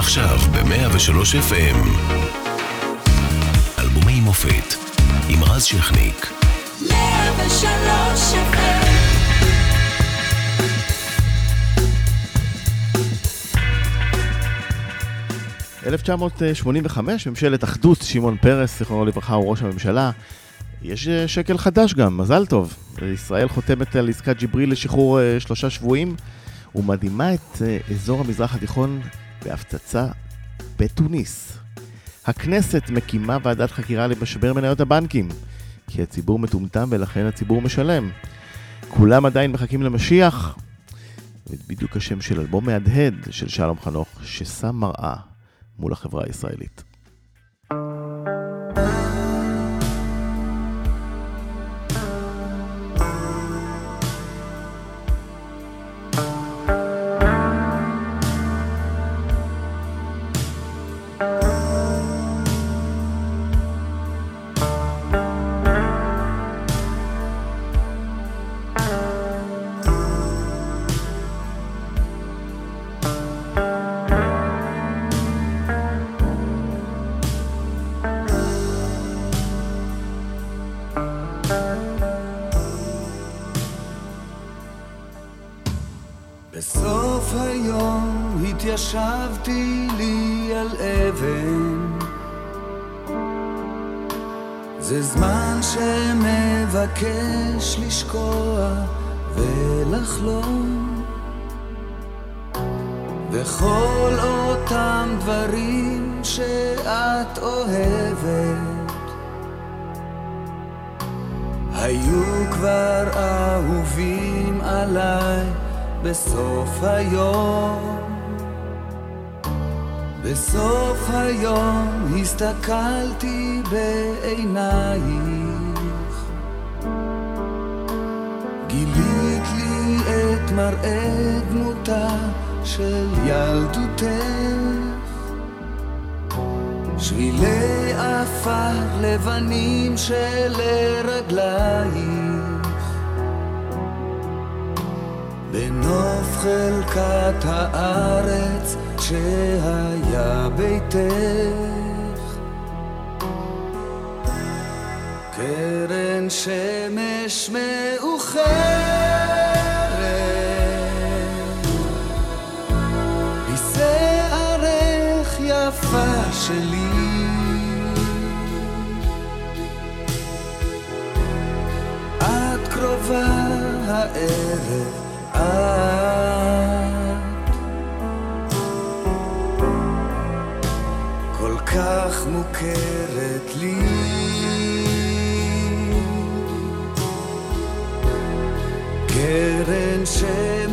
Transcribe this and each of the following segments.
עכשיו ב-103 FM. אלבומי מופת עם רז שכניק. 103 FM 1985, ממשלת אחדות, שמעון פרס, זיכרונו לברכה, הוא ראש הממשלה. יש אה, שקל חדש גם, מזל טוב. ישראל חותמת על עסקת ג'יבריל לשחרור אה, שלושה שבויים, ומדהימה את אה, אזור המזרח התיכון בהפצצה בתוניס. הכנסת מקימה ועדת חקירה למשבר מניות הבנקים, כי הציבור מטומטם ולכן הציבור משלם. כולם עדיין מחכים למשיח, בדיוק השם של אלבום מהדהד של שלום חנוך, ששם מראה מול החברה הישראלית. ולחלום וכל אותם דברים שאת אוהבת היו כבר אהובים עליי בסוף היום. בסוף היום הסתכלתי בעינייך את מראה דמותה של ילדותך. שבילי עפר לבנים שלרגלייך בנוף חלקת הארץ שהיה ביתך. קרן שמש מאוחרת קרובה הערב את. כל כך מוכרת לי. קרן שמש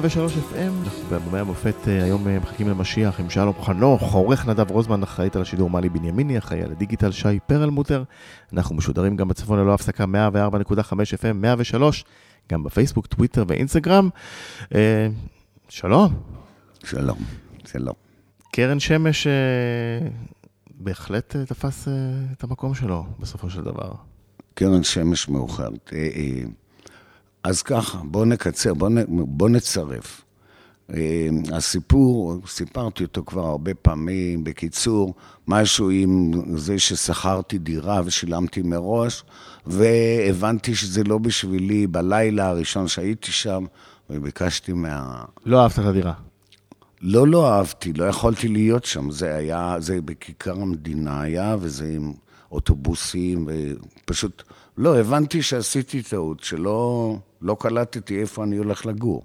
103 FM, באלבומי המופת היום אה, מחכים למשיח עם שלום חנוך, העורך נדב רוזמן, אחראית על השידור מלי בנימיני, אחראי על הדיגיטל שי פרלמוטר. אנחנו משודרים גם בצפון ללא הפסקה 104.5 FM, 103, גם בפייסבוק, טוויטר ואינסטגרם. אה, שלום, שלום, שלום. קרן שמש אה, בהחלט אה, תפס אה, את המקום שלו בסופו של דבר. קרן שמש מאוחרת. אה, אה, אז ככה, בואו נקצר, בואו בוא נצרף. אה, הסיפור, סיפרתי אותו כבר הרבה פעמים, בקיצור, משהו עם זה ששכרתי דירה ושילמתי מראש, והבנתי שזה לא בשבילי בלילה הראשון שהייתי שם, וביקשתי מה... לא אהבת את הדירה. לא, לא אהבתי, לא יכולתי להיות שם. זה היה, זה בכיכר המדינה היה, וזה עם אוטובוסים, ופשוט, לא, הבנתי שעשיתי טעות, שלא לא קלטתי איפה אני הולך לגור.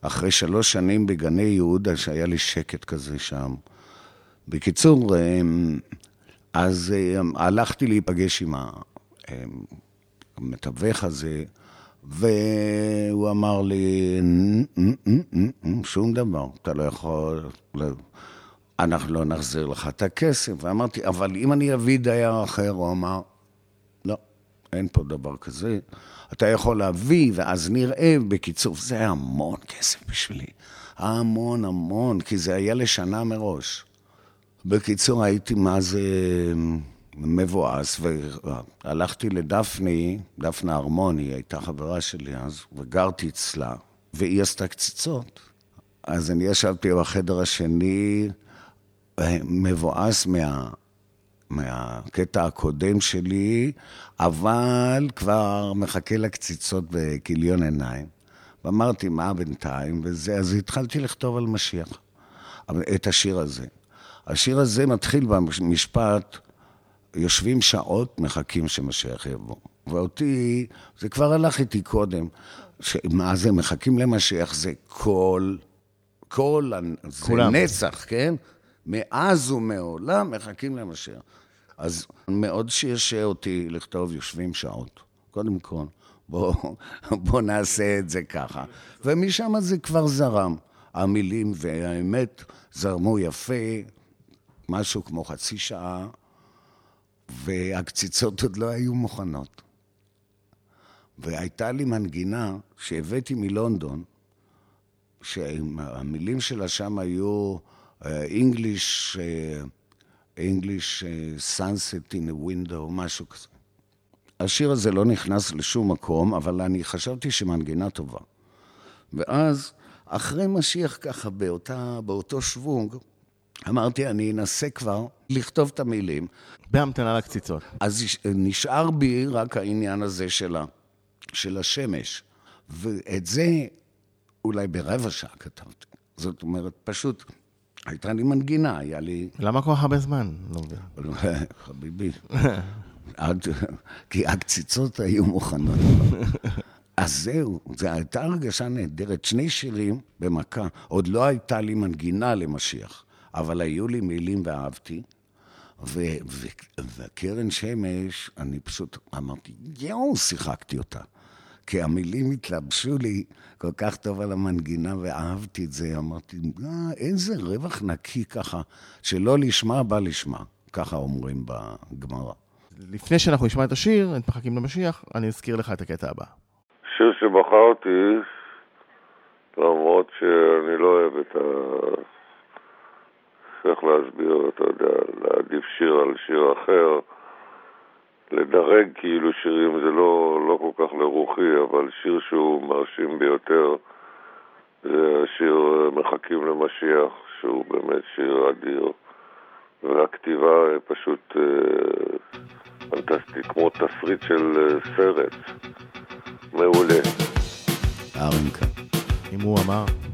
אחרי שלוש שנים בגני יהודה, שהיה לי שקט כזה שם. בקיצור, אמ, אז אמ, הלכתי להיפגש עם אמ, המתווך הזה, והוא אמר לי, "נ- נ- נ- נ- נ- שום דבר, אתה לא יכול, לא, אנחנו לא נחזיר לך את הכסף. ואמרתי, אבל אם אני אביא דייר אחר, הוא אמר, לא, אין פה דבר כזה. אתה יכול להביא, ואז נראה. בקיצור, זה היה המון כסף בשבילי. המון המון, כי זה היה לשנה מראש. בקיצור, הייתי מה זה מבואס, והלכתי לדפני, דפנה הרמוני, היא הייתה חברה שלי אז, וגרתי אצלה, והיא עשתה קציצות. אז אני ישבתי בחדר השני, אה, מבואס מה... מהקטע הקודם שלי, אבל כבר מחכה לקציצות בכיליון עיניים. ואמרתי, מה בינתיים? וזה, אז התחלתי לכתוב על משיח, את השיר הזה. השיר הזה מתחיל במשפט, יושבים שעות, מחכים שמשיח יבוא. ואותי, זה כבר הלך איתי קודם. ש- מה זה, מחכים למשיח, זה כל, כל, ה- זה כולם. נצח, כן? מאז ומעולם מחכים למשיח. אז מאוד שישע אותי לכתוב יושבים שעות. קודם כל, בוא, בוא נעשה את זה ככה. ומשם זה כבר זרם. המילים והאמת זרמו יפה, משהו כמו חצי שעה, והקציצות עוד לא היו מוכנות. והייתה לי מנגינה שהבאתי מלונדון, שהמילים שלה שם היו אה, English, אה, English אה, sunset in a window, משהו כזה. השיר הזה לא נכנס לשום מקום, אבל אני חשבתי שמנגינה טובה. ואז, אחרי משיח ככה, באותה, באותו שוונג, אמרתי, אני אנסה כבר לכתוב את המילים. בהמתנה לקציצות. אז נשאר בי רק העניין הזה של, ה, של השמש. ואת זה אולי ברבע שעה כתבתי. זאת אומרת, פשוט הייתה לי מנגינה, היה לי... למה כל כך הרבה זמן? לא. חביבי, כי הקציצות היו מוכנות. אז זהו, זו הייתה הרגשה נהדרת. שני שירים במכה. עוד לא הייתה לי מנגינה למשיח, אבל היו לי מילים ואהבתי. ו- ו- וקרן שמש, אני פשוט אמרתי, יואו, שיחקתי אותה. כי המילים התלבשו לי כל כך טוב על המנגינה, ואהבתי את זה. אמרתי, אה, איזה רווח נקי ככה, שלא לשמה בא לשמה. ככה אומרים בגמרא. לפני שאנחנו נשמע את השיר, את מחכים למשיח, אני אזכיר לך את הקטע הבא. שיר שבחרתי, למרות שאני לא אוהב את ה... איך להסביר, אתה יודע, להעדיף שיר על שיר אחר, לדרג כאילו שירים זה לא, לא כל כך לרוחי, אבל שיר שהוא מרשים ביותר זה השיר מחכים למשיח, שהוא באמת שיר אדיר, והכתיבה פשוט אה, פנטסטי, כמו תסריט של אה, סרט. מעולה. ארנקה. אם הוא אמר.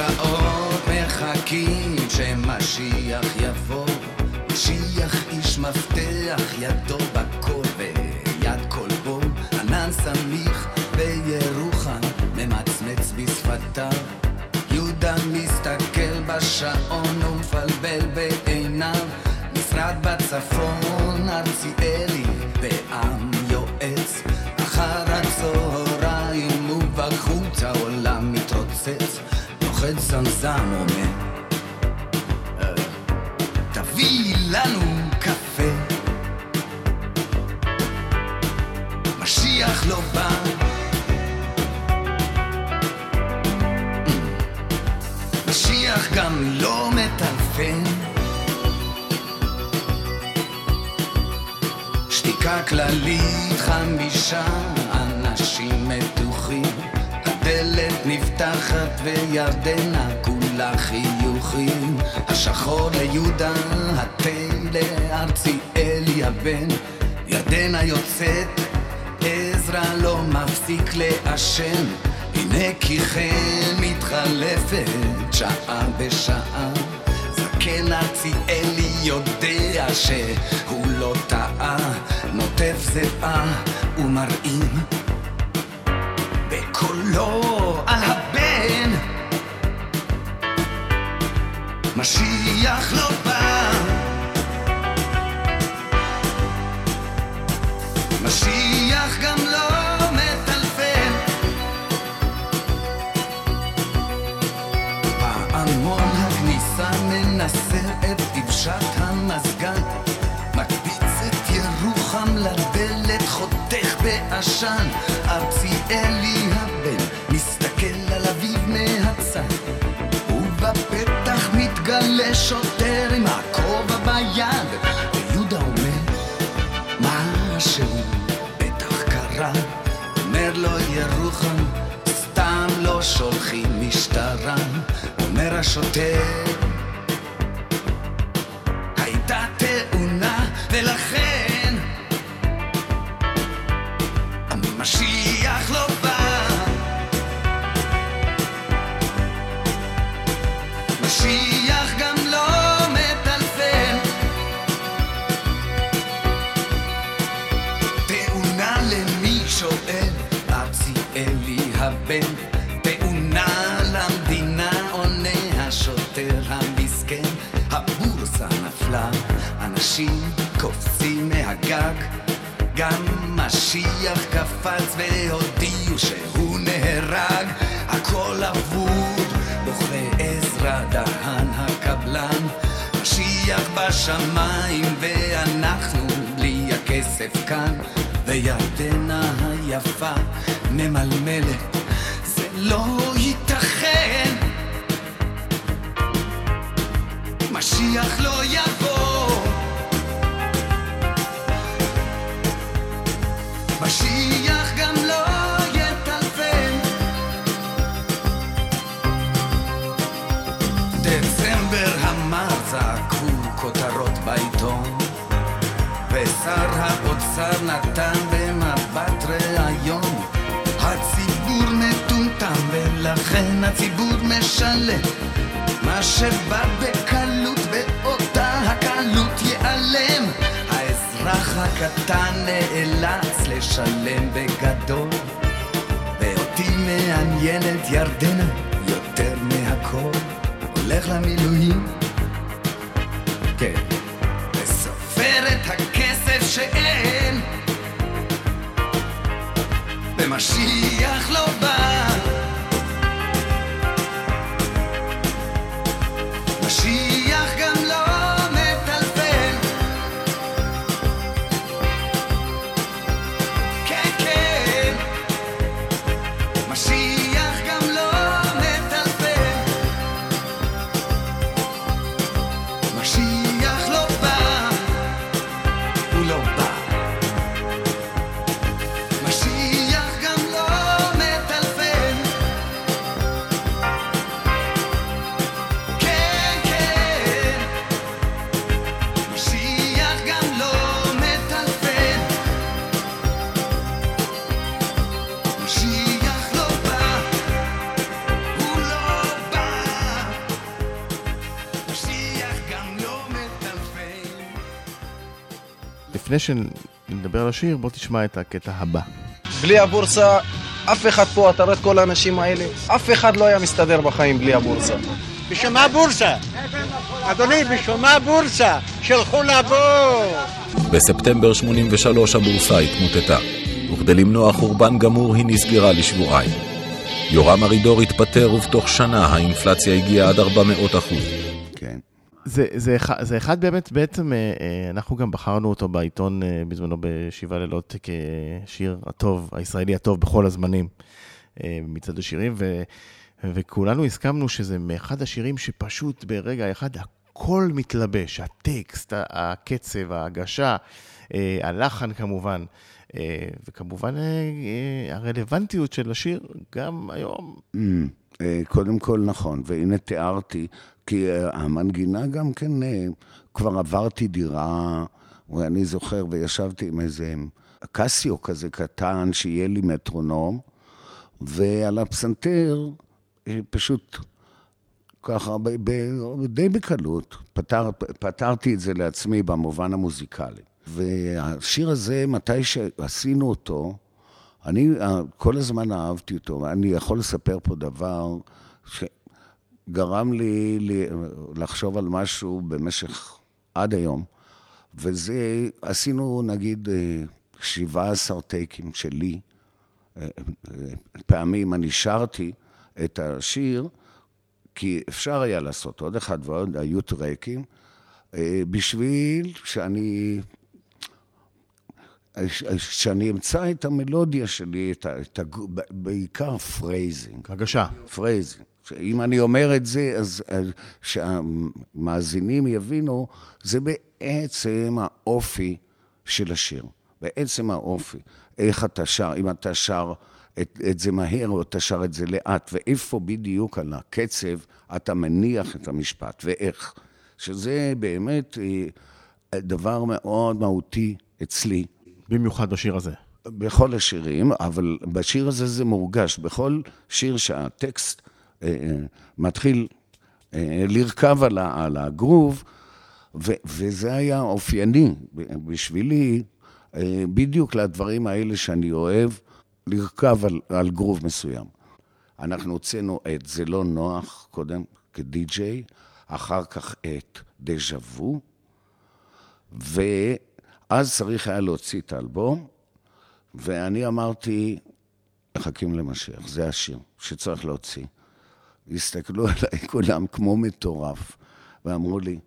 שעות, מחכים שמשיח יבוא. משיח איש מפתח, ידו בכל ויד כלבו. ענן סמיך בירוחם, ממצמץ בשפתיו. יהודה מסתכל בשעון ומפלבל בעיניו. משרד בצפון, ארציאלי, נוחת זמזם אומר, "אה, תביא לנו קפה. משיח לא בא. משיח גם לא מטלפן. שתיקה כללית, חמישה נפתחת וירדנה כולה חיוכים. השחור ליהודה, התה לארציאלי הבן. ירדנה יוצאת, עזרא לא מפסיק לעשן. הנה כי כן מתחלפת שעה בשעה. זקן ארציאלי יודע שהוא לא טעה, נוטף זיעה ומרעים בקולו על משיח לא בא. משיח גם לא מטלפן. פעמון הכניסה מנסר את דבשת המזגן מקפיץ את ירוחם לדלת חותך בעשן ארציאלי הבן מסתכל על מתגלה שוטר עם הכובע ביד. ויהודה אומר משהו בטח קרה אומר לו ירוחם סתם לא שולחים משטרה. אומר השוטר משיח קפץ והודיעו שהוא נהרג. הכל אבוד בוכה עזרא דהן הקבלן. משיח בשמיים ואנחנו בלי הכסף כאן. וירדנה היפה ממלמלת זה לא נתן במבט ראיון. הציבור מטומטם ולכן הציבור משלם. מה שבא בקלות באותה הקלות ייעלם. האזרח הקטן נאלץ לשלם בגדול. ואותי מעניינת ירדנה יותר מהכל. הולך למילואים. כן. וסופר את שאין ומשיח לא לפני שנדבר על השיר, בוא תשמע את הקטע הבא. בלי הבורסה, אף אחד פה, אתה רואה את כל האנשים האלה, אף אחד לא היה מסתדר בחיים בלי הבורסה. בשביל מה בורסה? אדוני, בשביל מה בורסה? שילכו לעבור! בספטמבר 83 הבורסה התמוטטה, וכדי למנוע חורבן גמור היא נסגרה לשבועיים. יורם ארידור התפטר ובתוך שנה האינפלציה הגיעה עד 400 אחוז. זה, זה, זה אחד באמת, בעצם, אה, אה, אנחנו גם בחרנו אותו בעיתון אה, בזמנו בשבעה לילות כשיר הטוב, הישראלי הטוב בכל הזמנים, מצעד השירים, ו, וכולנו הסכמנו שזה מאחד השירים שפשוט ברגע אחד הכל מתלבש, הטקסט, הקצב, ההגשה, הלחן כמובן, וכמובן הרלוונטיות של השיר גם היום. Mm, קודם כל נכון, והנה תיארתי, כי אה, המנגינה גם כן, אה, כבר עברתי דירה, ואני זוכר, וישבתי עם איזה קסיו כזה קטן, שיהיה לי מטרונום, ועל הפסנתר, אה, פשוט ככה, ב, ב, די בקלות, פתר, פתרתי את זה לעצמי במובן המוזיקלי. והשיר הזה, מתי שעשינו אותו, אני כל הזמן אהבתי אותו, אני יכול לספר פה דבר שגרם לי לי לחשוב על משהו במשך עד היום, וזה, עשינו נגיד אה, 17 טייקים שלי, אה, אה, פעמים אני שרתי את השיר, כי אפשר היה לעשות עוד אחד ועוד, היו טרקים, אה, בשביל שאני שאני אמצא את המלודיה שלי, את ה, את ה, בעיקר phrasing. הגשה. phrasing. אם אני אומר את זה, אז אז שהמאזינים יבינו, זה בעצם האופי של השיר. בעצם האופי. איך אתה שר, אם אתה שר את, את זה מהר או אתה שר את זה לאט, ואיפה בדיוק על הקצב אתה מניח את המשפט, ואיך. שזה באמת אה, דבר מאוד מהותי אצלי. במיוחד בשיר הזה. בכל השירים, אבל בשיר הזה זה מורגש. בכל שיר שהטקסט מתחיל אה, לרכב על, הגרוב, וזה היה אופייני בשבילי, אה, בדיוק לדברים האלה שאני אוהב, לרכב על, על גרוב מסוים. אנחנו הוצאנו את זה לא נוח קודם כדי-ג'יי, אחר כך את דז'ה וו, ואז צריך היה להוציא את האלבום, ואני אמרתי, מחכים למשיח, זה השיר שצריך להוציא. הסתכלו עליי כולם כמו מטורף, ואמרו לי,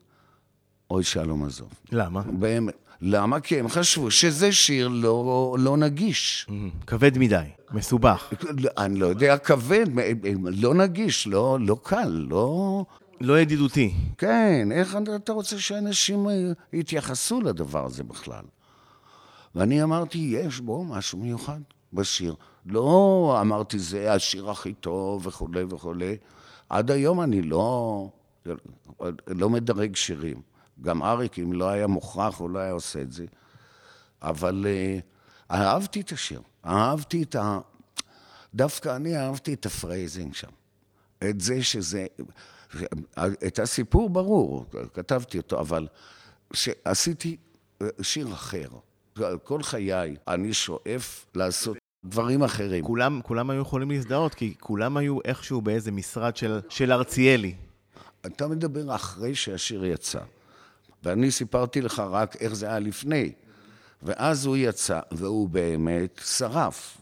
אוי שלום עזוב. למה? באמת. למה? כי הם חשבו שזה שיר לא, לא נגיש. כבד מדי, מסובך. אני לא יודע, כבד, לא נגיש, לא, לא קל, לא... לא ידידותי. כן, איך אתה רוצה שאנשים אה, יתייחסו לדבר הזה בכלל? ואני אמרתי, יש בו משהו מיוחד בשיר. לא אמרתי, זה השיר הכי טוב וכולי וכולי. עד היום אני לא, לא מדרג שירים. גם אריק, אם לא היה מוכרח, הוא לא היה עושה את זה. אבל uh, אהבתי את השיר. אהבתי את ה... דווקא אני אהבתי את ה phrasing שם. את זה שזה... את הסיפור ברור, כתבתי אותו, אבל שעשיתי שיר אחר. כל חיי אני שואף לעשות דברים אחרים. כולם, כולם היו יכולים להזדהות, כי כולם היו איכשהו באיזה משרד של, של ארציאלי. אתה מדבר אחרי שהשיר יצא, ואני סיפרתי לך רק איך זה היה לפני. ואז הוא יצא, והוא באמת שרף,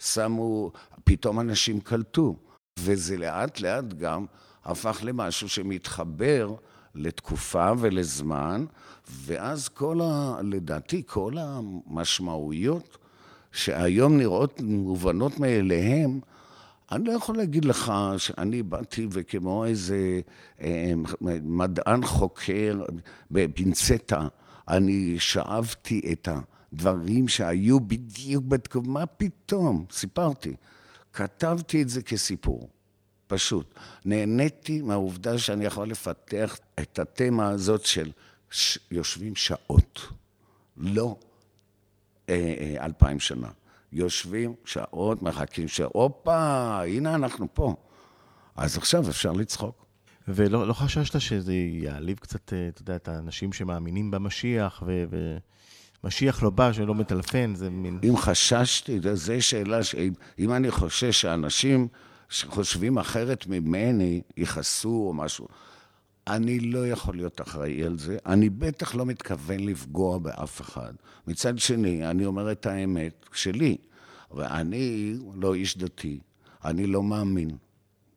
ושמו, פתאום אנשים קלטו, וזה לאט לאט גם הפך למשהו שמתחבר לתקופה ולזמן, ואז כל ה... לדעתי, כל המשמעויות שהיום נראות מובנות מאליהם, אני לא יכול להגיד לך שאני באתי וכמו איזה אה, מדען חוקר בפינצטה, אני שאבתי את הדברים שהיו בדיוק בתקופה, מה פתאום? סיפרתי. כתבתי את זה כסיפור, פשוט. נהניתי מהעובדה שאני יכול לפתח את התמה הזאת של ש... יושבים שעות, לא אה, אה, אלפיים שנה. יושבים שעות, מחכים ש... הופה, הנה אנחנו פה. אז עכשיו אפשר לצחוק. ולא לא חששת שזה יעליב קצת, אה, אתה יודע, את האנשים שמאמינים במשיח. ומשיח לא בא, שלא מטלפן, זה מין... אם חששתי, זו שאלה שאם אם אני חושש שאנשים שחושבים אחרת ממני יכעסו או משהו, אני לא יכול להיות אחראי על זה. אני בטח לא מתכוון לפגוע באף אחד. מצד שני, אני אומר את האמת שלי, ואני לא איש דתי, אני לא מאמין,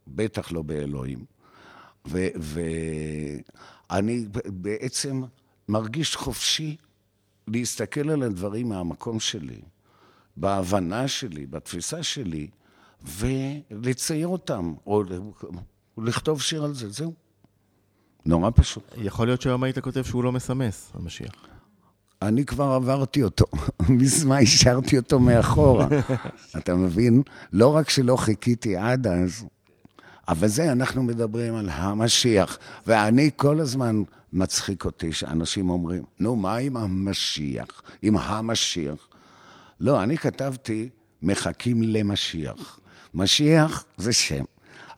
בטח לא באלוהים. ואני בעצם מרגיש חופשי להסתכל על הדברים מהמקום שלי, בהבנה שלי, בתפיסה שלי, ולצייר אותם, או לכתוב שיר על זה, זהו. נורא פשוט. יכול להיות שהיום היית כותב שהוא לא מסמס, המשיח. אני כבר עברתי אותו, מזמן השארתי אותו מאחורה. אתה מבין? לא רק שלא חיכיתי עד אז, אבל זה, אנחנו מדברים על המשיח. ואני כל הזמן מצחיק אותי שאנשים אומרים, נו, מה עם המשיח? עם המשיח? לא, אני כתבתי, מחכים למשיח. משיח זה שם.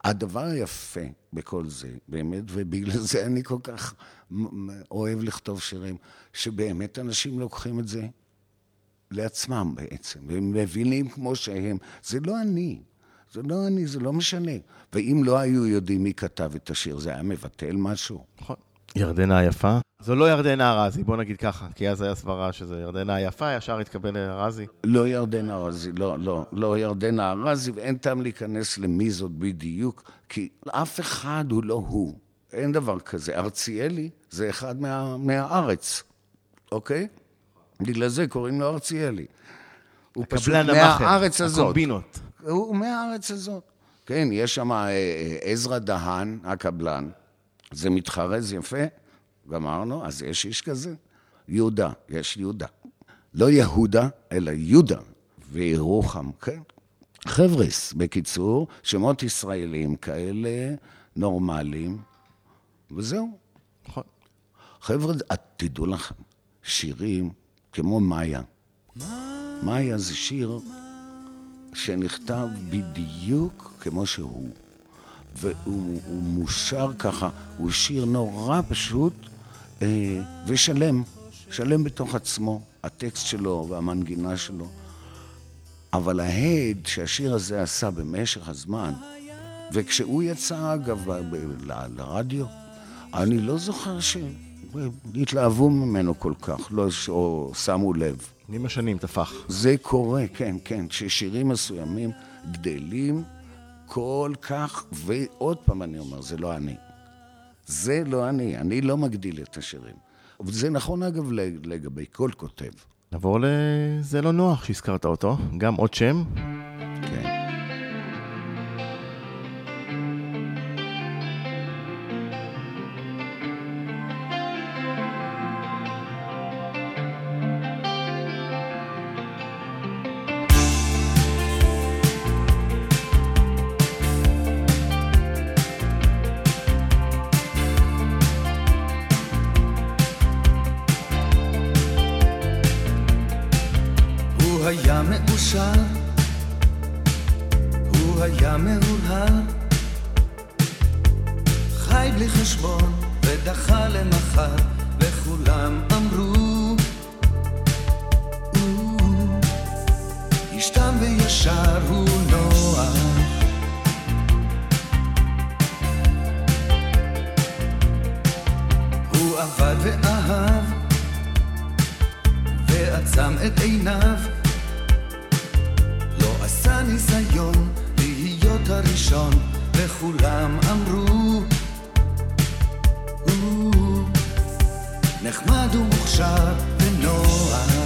הדבר היפה בכל זה, באמת, ובגלל זה אני כל כך אוהב לכתוב שירים, שבאמת אנשים לוקחים את זה לעצמם בעצם, והם מבינים כמו שהם. זה לא אני, זה לא אני, זה לא משנה. ואם לא היו יודעים מי כתב את השיר, זה היה מבטל משהו. נכון. ירדנה היפה? זו לא ירדנה ארזי, בוא נגיד ככה, כי אז היה סברה שזה ירדנה היפה, ישר התקבל לארזי. לא ירדנה ארזי, לא, לא, לא ירדנה ארזי, ואין טעם להיכנס למי זאת בדיוק, כי אף אחד הוא לא הוא. אין דבר כזה. ארציאלי זה אחד מה, מהארץ, אוקיי? בגלל זה קוראים לו ארציאלי. הוא פשוט מהארץ הזאת. הקומבינות. הוא מהארץ הזאת. כן, יש שם אה, אה, עזרא דהן, הקבלן. זה מתחרז יפה, גמרנו, אז יש איש כזה. יהודה, יש יהודה. לא יהודה, אלא יהודה וירוחם, כן. חבר'ס, בקיצור, שמות ישראלים כאלה נורמליים, וזהו. נכון. חבר'ה, את תדעו לכם, שירים כמו מאיה. מאיה זה שיר שנכתב בדיוק כמו שהוא. והוא הוא מושר ככה, הוא שיר נורא פשוט אה, ושלם, שלם בתוך עצמו, הטקסט שלו והמנגינה שלו. אבל ההד שהשיר הזה עשה במשך הזמן, וכשהוא יצא, אגב, ב- ב- ל- לרדיו, אני לא זוכר שהתלהבו ממנו כל כך, לא, ש- או שמו לב. עם השנים טפח. זה קורה, כן, כן, ששירים מסוימים גדלים כל כך, ועוד פעם אני אומר, זה לא אני. זה לא אני, אני לא מגדיל את השירים. וזה נכון, אגב, לגבי כל כותב. נעבור ל"זה לא נוח" שהזכרת אותו, גם עוד שם. כן. הראשון, וכולם אמרו, "הוא נחמד ומוכשר ונוח.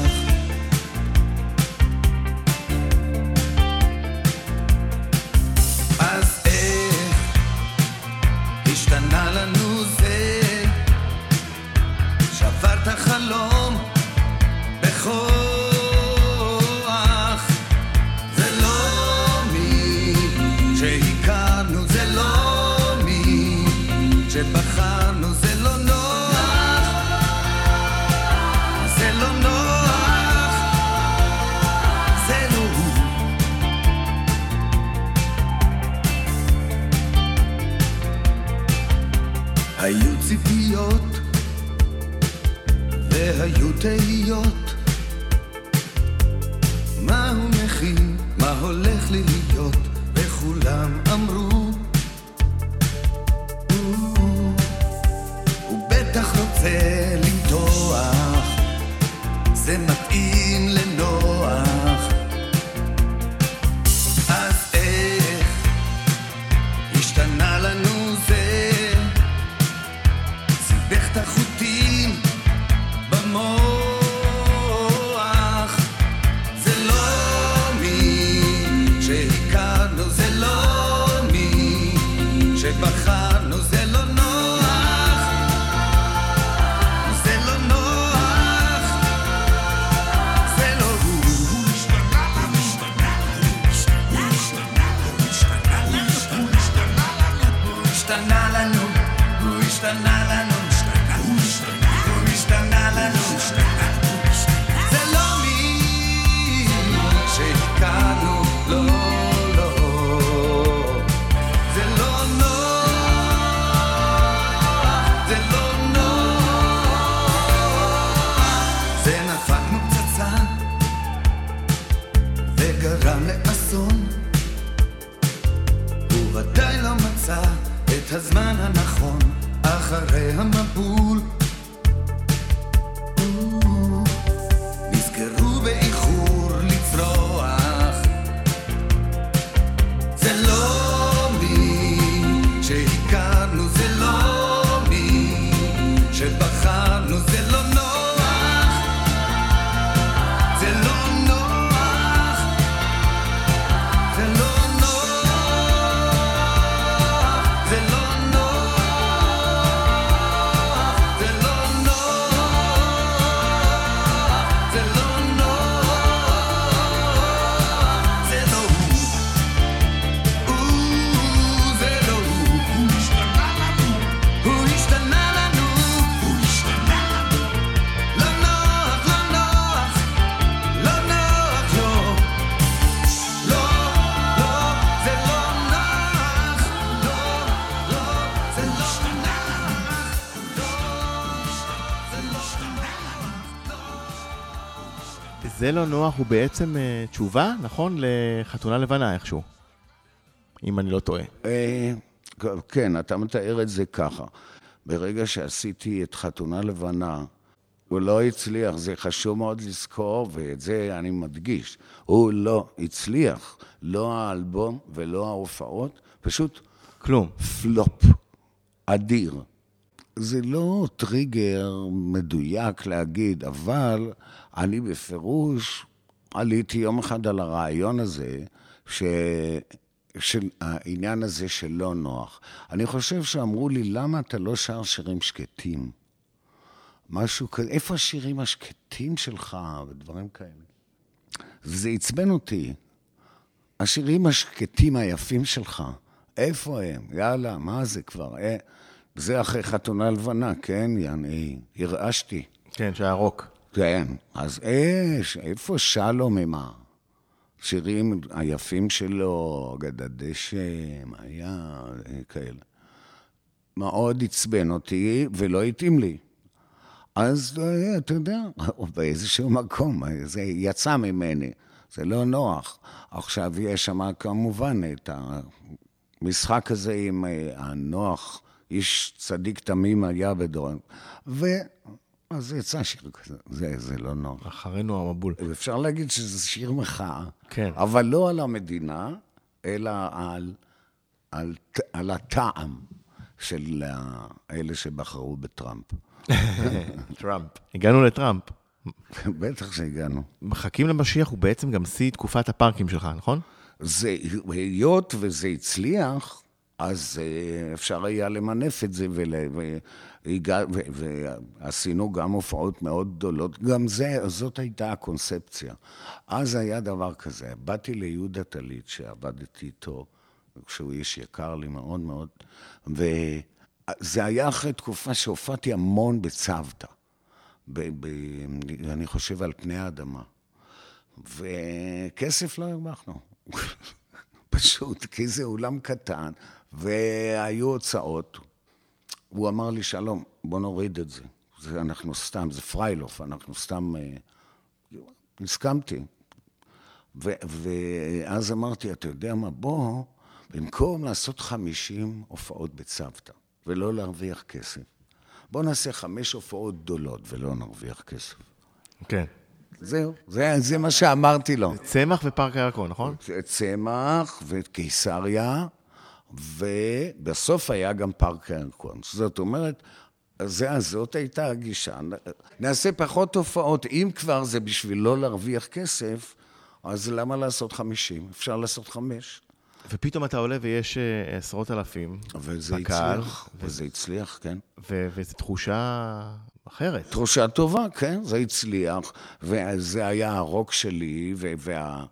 זה לא נוח הוא בעצם אה, תשובה, נכון? לחתונה לבנה איכשהו. אם אני לא טועה. אה, כן, אתה מתאר את זה ככה. ברגע שעשיתי את חתונה לבנה, הוא לא הצליח, זה חשוב מאוד לזכור, ואת זה אני מדגיש. הוא לא הצליח, לא האלבום ולא ההופעות, פשוט כלום. פלופ אדיר. זה לא טריגר מדויק להגיד, אבל אני בפירוש עליתי יום אחד על הרעיון הזה, ש... של העניין הזה שלא נוח. אני חושב שאמרו לי, למה אתה לא שר שירים שקטים? משהו כזה, איפה השירים השקטים שלך ודברים כאלה? וזה עצבן אותי. השירים השקטים היפים שלך, איפה הם? יאללה, מה זה כבר? אה, זה אחרי חתונה לבנה, כן, יעני, הרעשתי. כן, שהיה רוק. כן, אז אש, איפה שלום עם השירים היפים שלו, אגדת דשא, היה, כאלה. מאוד עצבן אותי ולא התאים לי. אז אה, אתה יודע, באיזשהו מקום, זה יצא ממני, זה לא נוח. עכשיו יש שם כמובן את המשחק הזה עם אה, הנוח, איש צדיק תמים היה בדורון. אז זה יצא שיר כזה, זה, זה לא נורא. אחרינו המבול. אפשר להגיד שזה שיר מחאה, כן. אבל לא על המדינה, אלא על, על, על הטעם של אלה שבחרו בטראמפ. טראמפ. הגענו לטראמפ. בטח שהגענו. מחכים למשיח הוא בעצם גם שיא תקופת הפארקים שלך, נכון? זה, היות וזה הצליח, אז אה, אפשר היה למנף את זה, ול, והגע, ו, ועשינו גם הופעות מאוד גדולות. גם זה, זאת הייתה הקונספציה. אז היה דבר כזה, באתי ליהודה טלית, שעבדתי איתו, שהוא איש יקר לי מאוד מאוד, וזה היה אחרי תקופה שהופעתי המון בצוותא, ב, ב, אני חושב על פני האדמה. וכסף לא הרווחנו. פשוט, כי זה אולם קטן, והיו הוצאות. הוא אמר לי, שלום, בוא נוריד את זה. זה אנחנו סתם, זה פריילוף, אנחנו סתם... אה, הסכמתי. ו- ואז אמרתי, אתה יודע מה, בוא, במקום לעשות 50 הופעות בצוותא ולא להרוויח כסף, בוא נעשה חמש הופעות גדולות ולא נרוויח כסף. כן. זהו, זה, זה מה שאמרתי לו. צמח ופארק הירקון, נכון? צמח וקיסריה, ובסוף היה גם פארק הירקון. זאת אומרת, זה, זאת הייתה הגישה. נעשה פחות הופעות, אם כבר זה בשביל לא להרוויח כסף, אז למה לעשות 50? אפשר לעשות חמש. ופתאום אתה עולה ויש אה, עשרות אלפים וזה בקהל, הצליח, וזה הצליח, כן. ו- וזו תחושה אחרת. תחושה טובה, כן, זה הצליח, וזה היה הרוק שלי, ו- וה...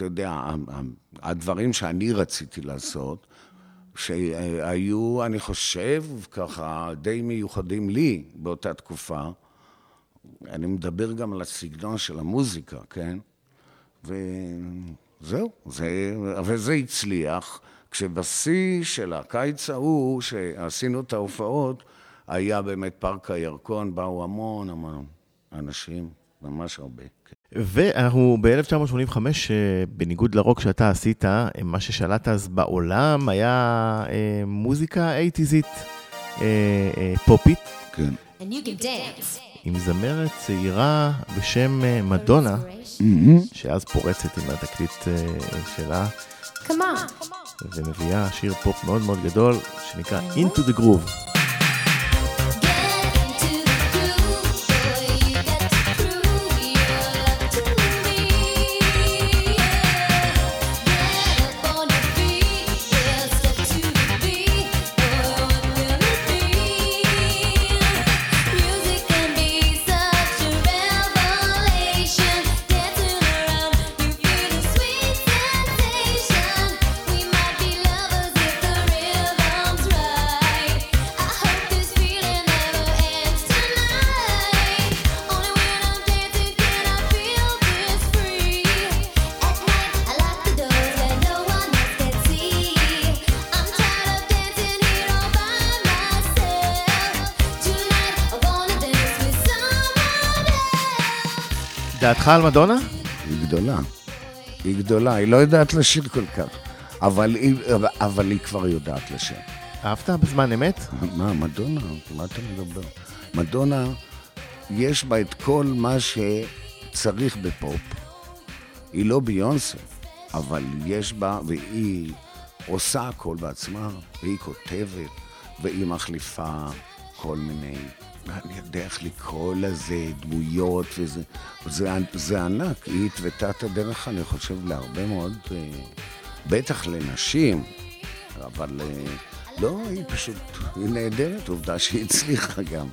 יודע, הדברים שאני רציתי לעשות, שהיו, אני חושב, ככה, די מיוחדים לי באותה תקופה. אני מדבר גם על הסגנון של המוזיקה, כן? וזהו, זה, וזה הצליח, כשבשיא של הקיץ ההוא, שעשינו את ההופעות, היה באמת פארק הירקון, באו המון המון אנשים, ממש הרבה. ואנחנו ב-1985, בניגוד לרוק שאתה עשית, אה, מה ששלט אז בעולם היה אה, מוזיקה אייטיזית אה, אה, פופית, כן. עם זמרת צעירה בשם אה, מדונה, שאז פורצת עם התקליט אה, שלה, Come on. ומביאה שיר פופ מאוד מאוד גדול, שנקרא Into the Groove. דעתך על מדונה? היא גדולה. היא גדולה, היא לא יודעת לשיר כל כך, אבל היא, אבל היא כבר יודעת לשיר. אהבת בזמן אמת? מה, מדונה? מה אתה מדבר? מדונה, יש בה את כל מה שצריך בפופ. היא לא ביונסה, אבל יש בה, והיא עושה הכל בעצמה, והיא כותבת, והיא מחליפה כל מיני, אני יודע איך לקרוא לזה, דמויות וזה. זה, זה ענק, היא התוותה את הדרך, אני חושב, להרבה מאוד, אה, בטח לנשים, אבל אה, לא, היא פשוט, היא נהדרת, עובדה שהיא הצליחה גם.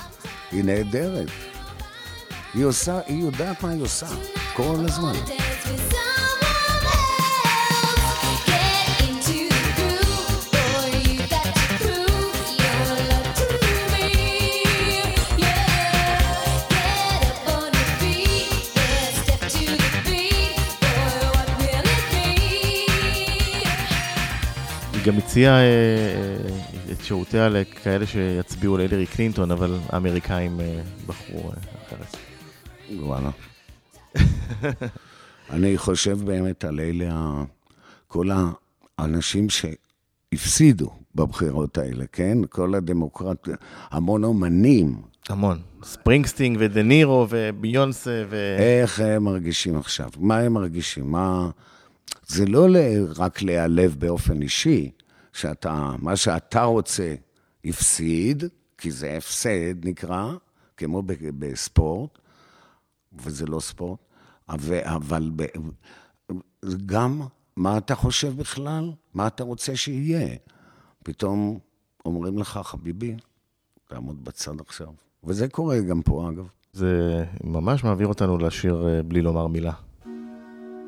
היא נהדרת. היא עושה, היא יודעת מה היא עושה, כל הזמן. גם הציעה אה, אה, את שירותיה לכאלה שיצביעו להילרי קלינטון, אבל האמריקאים אה, בחרו אחרת. וואלה. אני חושב באמת על אלה, כל האנשים שהפסידו בבחירות האלה, כן? כל הדמוקרט... המון אומנים המון. ספרינגסטין ודה נירו וביונסה ו... איך הם מרגישים עכשיו? מה הם מרגישים? מה... זה לא רק להיעלב באופן אישי, שאתה, מה שאתה רוצה הפסיד, כי זה הפסד נקרא, כמו בספורט, וזה לא ספורט, אבל, גם מה אתה חושב בכלל? מה אתה רוצה שיהיה? פתאום אומרים לך, חביבי, תעמוד בצד עכשיו. וזה קורה גם פה, אגב. זה ממש מעביר אותנו לשיר אה, בלי לומר מילה.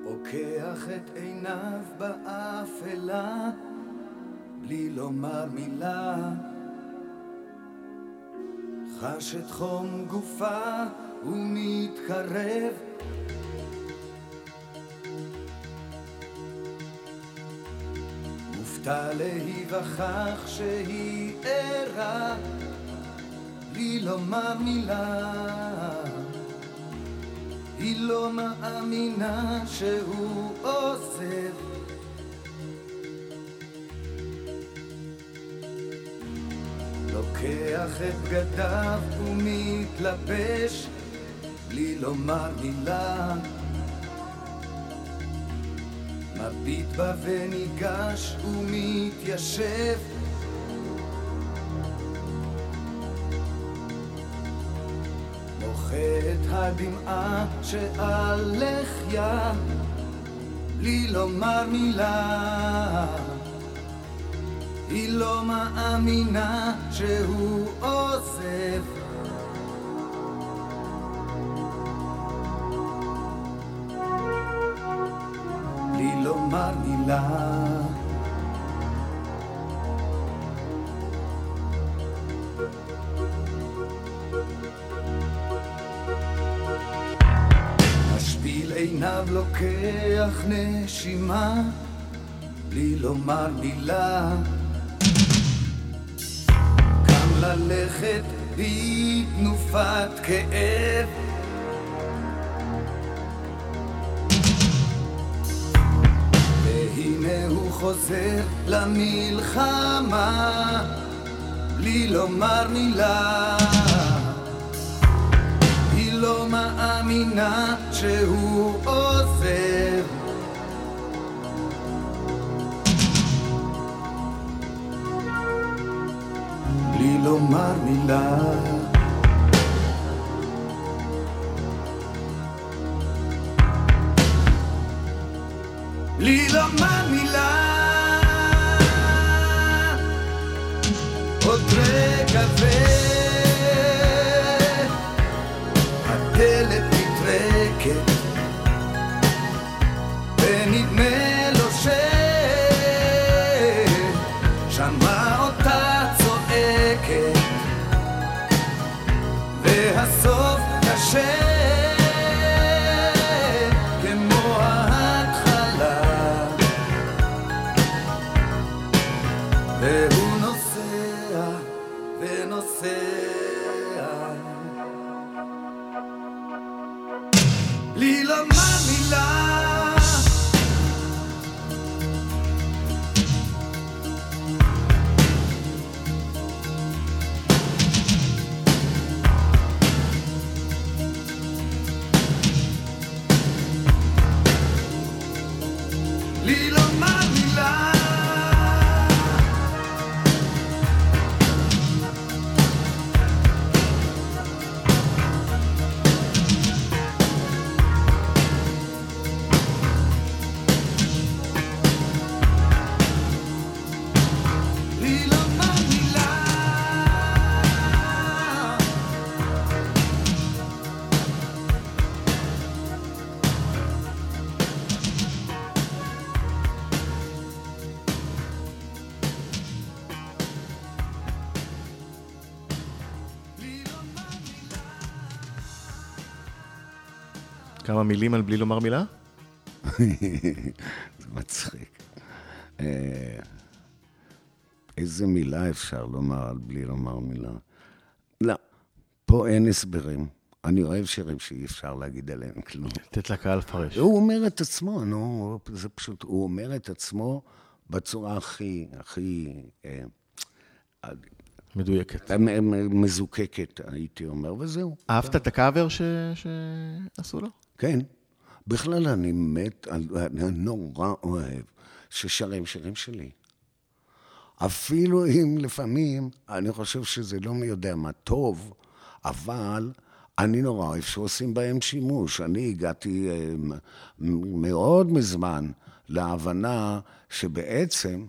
פוקח את עיניו באפלה, בלי לומר מילה. חש את חום גופה ומתקרב. מופתע להיווכח שהיא ערה, בלי לומר מילה. היא לא מאמינה שהוא עוזב. לוקח את בגדיו ומתלבש בלי לומר מילה. מביט בה וניגש ומתיישב מוחה את הדמעה שעל לחיה בלי לומר מילה. היא לא מאמינה שהוא עוזב. בלי לומר מילה לוקח נשימה בלי לומר מילה. קם ללכת בתנופת כאב. והנה הוא חוזר למלחמה בלי לומר מילה מאמינה שהוא עוזב בלי לומר מילה. בלי לומר מילה. עוד רגע ו... מילים על בלי לומר מילה? זה מצחיק. אה, איזה מילה אפשר לומר על בלי לומר מילה? לא, פה אין הסברים. אני אוהב שירים שאי אפשר להגיד עליהם כלום. לתת לקהל לפרש. הוא אומר את עצמו, נו, זה פשוט, הוא אומר את עצמו בצורה הכי, הכי... אה, מדויקת. מ- מזוקקת, הייתי אומר, וזהו. אהבת את הקאבר שעשו לו? כן. בכלל, אני מת, אני נורא אוהב ששרים שירים שלי. אפילו אם לפעמים אני חושב שזה לא מי יודע מה טוב, אבל אני נורא אוהב שעושים בהם שימוש. אני הגעתי אה, מ- מאוד מזמן להבנה שבעצם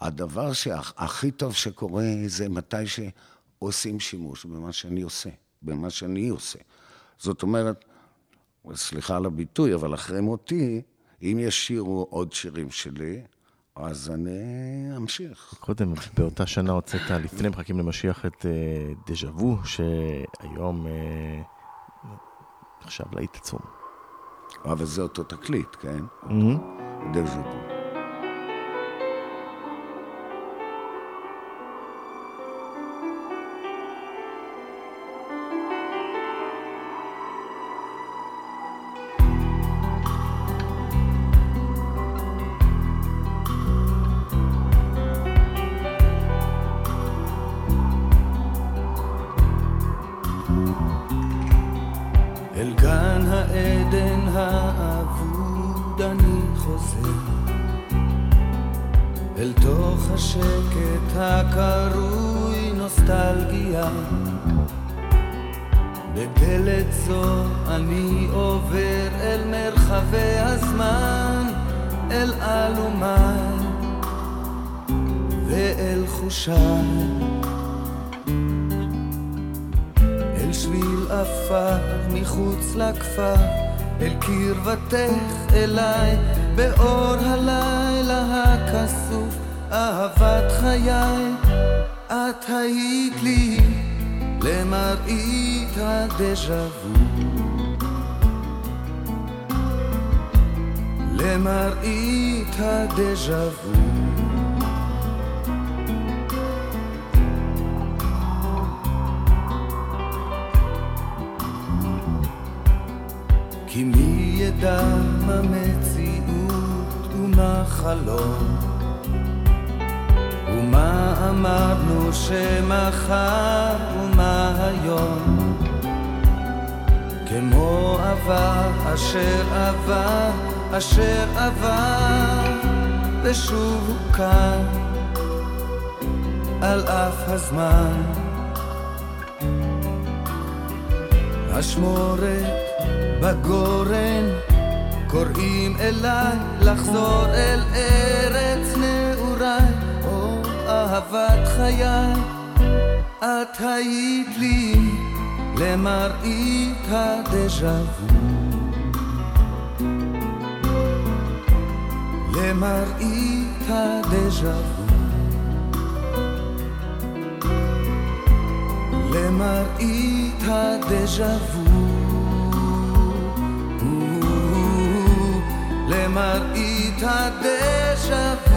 הדבר שהכי טוב שקורה זה מתי שעושים שימוש במה שאני עושה, במה שאני עושה. זאת אומרת, סליחה על הביטוי, אבל אחרי מותי, אם ישירו עוד שירים שלי, אז אני אמשיך. קודם, באותה שנה הוצאת, לפני מחכים למשיח, את אה, דז'ה וו, שהיום אה, נחשב להיט עצום. אבל זה אותו תקליט, כן? דז'ה וו. קרבתך אליי, באור הלילה הכסוף, אהבת חיי, את היית לי למראית הדז'ה וו. למראית הדז'ה וו. כי מי ידע מה מציאות ומה חלום. ומה אמרנו שמחר ומה היום. כמו עבר אשר עבר אשר עבר ושוב הוא כאן על אף הזמן. אשמורת בגורן קוראים אליי לחזור אל ארץ נעוריי. או אהבת חיי את היית לי למראית הדז'ה וו. למראית הדז'ה וו. למראית הדז'ה וו למראית הדז'ה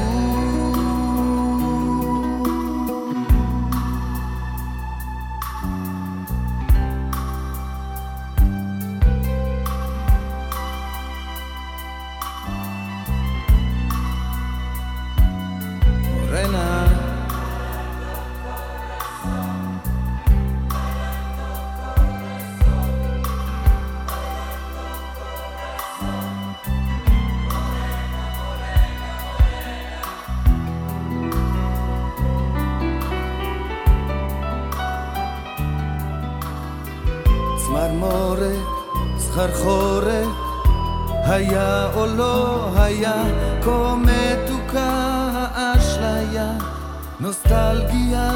סחרחורת, היה או לא היה, כה מתוקה האשליה, נוסטלגיה,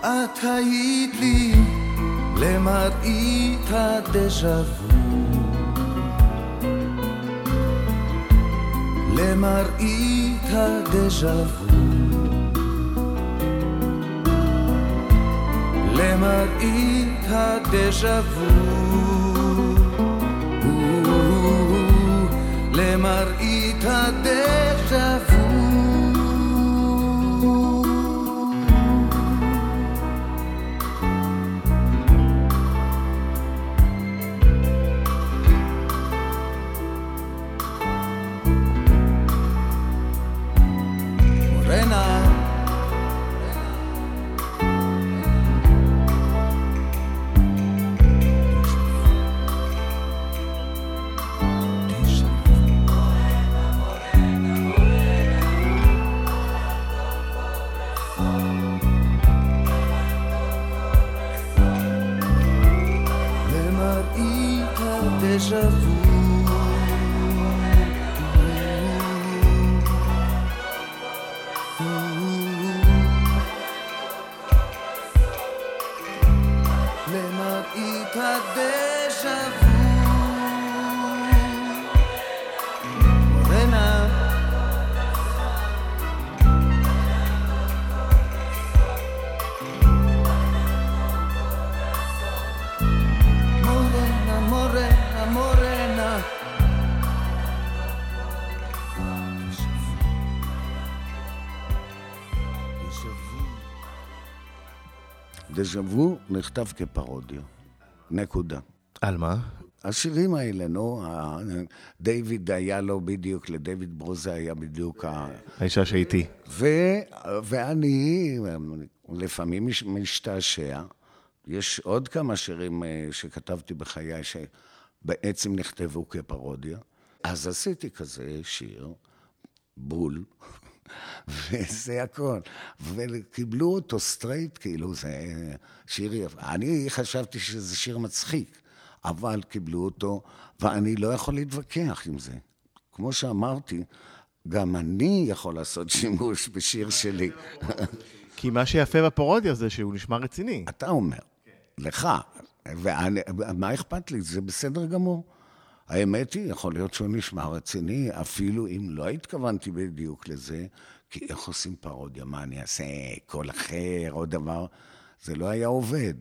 את היית לי למראית הדז'ה וו. למראית הדז'ה וו. למראית הדז'ה וו. למראית הדז'ה דז'ה וו נכתב כפרודיה. נקודה. על מה? השירים האלה, נו, דיוויד היה לו בדיוק, לדיוויד ברוזה היה בדיוק ה... האישה שאיתי. ו, ואני לפעמים מש- משתעשע. יש עוד כמה שירים אה, שכתבתי בחיי שבעצם נכתבו כפרודיה. אז עשיתי כזה שיר, בול, וזה הכל. וקיבלו אותו straight, כאילו, זה שיר יפה. אני חשבתי שזה שיר מצחיק, אבל קיבלו אותו, ואני לא יכול להתווכח עם זה. כמו שאמרתי, גם אני יכול לעשות שימוש בשיר שלי. כי מה שיפה בפרודיה זה שהוא נשמע רציני. אתה אומר, לך, ואני, מה אכפת לי? זה בסדר גמור. האמת היא, יכול להיות שהוא נשמע רציני, אפילו אם לא התכוונתי בדיוק לזה, כי איך עושים פרודיה? מה אני אעשה? קול אחר, עוד דבר? זה לא היה עובד.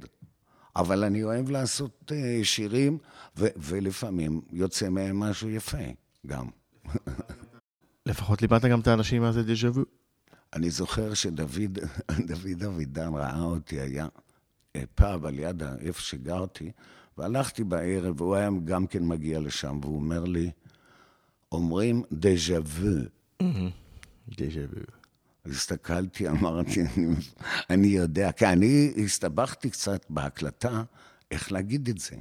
אבל אני אוהב לעשות uh, שירים, ו- ולפעמים יוצא מהם משהו יפה, גם. לפחות לימדת גם את האנשים מה זה דז'ה וו. אני זוכר שדוד דוד אבידן ראה אותי, היה אה, פאב על יד איפה שגרתי, והלכתי בערב, והוא היה גם כן מגיע לשם, והוא אומר לי, אומרים דז'ה וו. דז'ה וו. הסתכלתי, אמרתי, אני, אני יודע, כי אני הסתבכתי קצת בהקלטה, איך להגיד את זה.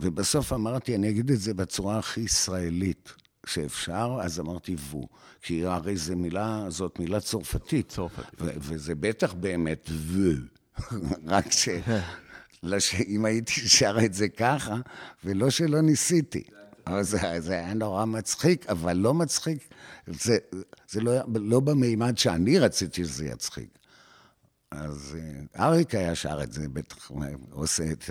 ובסוף אמרתי, אני אגיד את זה בצורה הכי ישראלית שאפשר, אז אמרתי וו. כי הרי זו מילה, זאת מילה צרפתית. צרפתית. וזה בטח באמת וו. רק ש... לש... אם הייתי שר את זה ככה, ולא שלא ניסיתי. אבל זה, זה היה נורא מצחיק, אבל לא מצחיק, זה, זה לא, לא במימד שאני רציתי שזה יצחיק. אז אה, אריק היה שר את זה, בטח הוא עושה את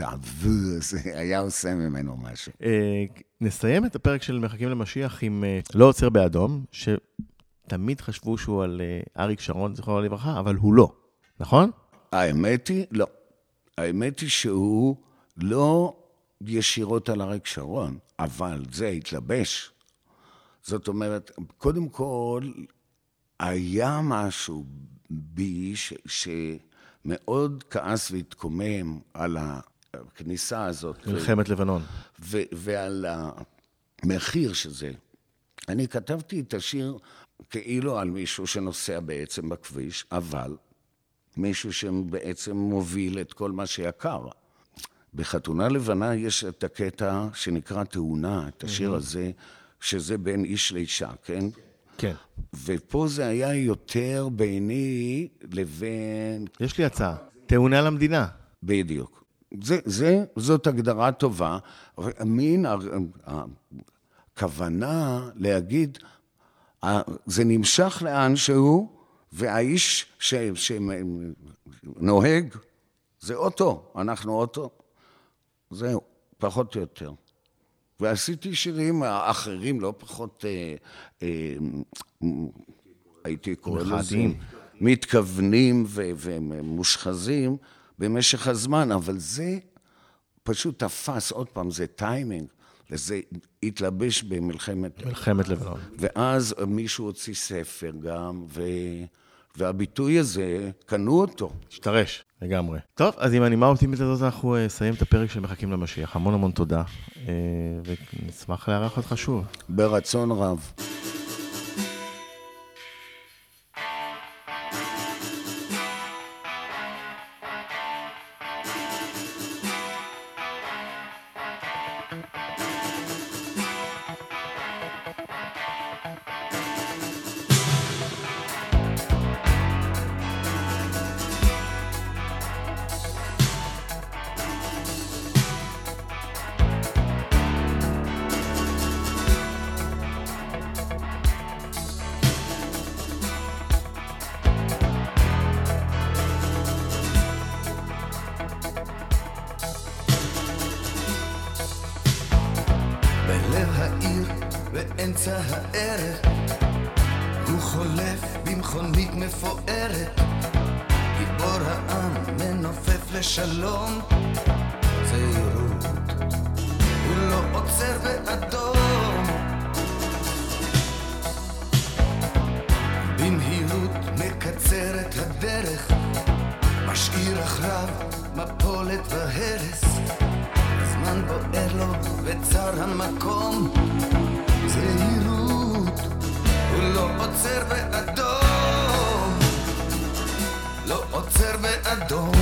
הזה, היה עושה ממנו משהו. אה, נסיים את הפרק של מחכים למשיח עם אה, לא עוצר באדום, שתמיד חשבו שהוא על אריק שרון, זכרונו לברכה, אבל הוא לא, נכון? האמת היא, לא. האמת היא שהוא לא ישירות על אריק שרון, אבל זה התלבש. זאת אומרת, קודם כל, היה משהו בי ש, שמאוד כעס והתקומם על הכניסה הזאת. מלחמת לבנון. ו- ועל המחיר שזה. אני כתבתי את השיר כאילו על מישהו שנוסע בעצם בכביש, אבל מישהו שבעצם מוביל את כל מה שיקר. בחתונה לבנה יש את הקטע שנקרא תאונה, את השיר הזה, שזה בין איש לאישה, כן? כן. ופה זה היה יותר ביני לבין יש לי הצעה, תאונה למדינה. בדיוק. זה, זה, זאת הגדרה טובה. מין הכוונה להגיד, זה נמשך לאן שהוא, והאיש ש- שנוהג זה אוטו, אנחנו אוטו. זהו, פחות או יותר. ועשיתי שירים אחרים, לא פחות, אה, אה, הייתי קורא לזה. מתכוונים ו- ומושחזים במשך הזמן, אבל זה פשוט תפס, עוד פעם, זה טיימינג, וזה התלבש במלחמת... מלחמת לבנון. ואז מישהו הוציא ספר גם, ו... והביטוי הזה, קנו אותו. השתרש, לגמרי. טוב, אז עם הנימה האופטימית הזאת אנחנו אה, נסיים את הפרק של מחכים למשיח. המון המון תודה, אה, ונשמח לארח אותך שוב. ברצון רב. מפוארת, גיבור העם מנופף לשלום, זהירות, הוא לא עוצר באדום. במהירות מקצר את הדרך, משאיר אחריו מפולת והרס. הזמן בוער לו וצר המקום. זהירות, הוא לא עוצר באדום. עוצר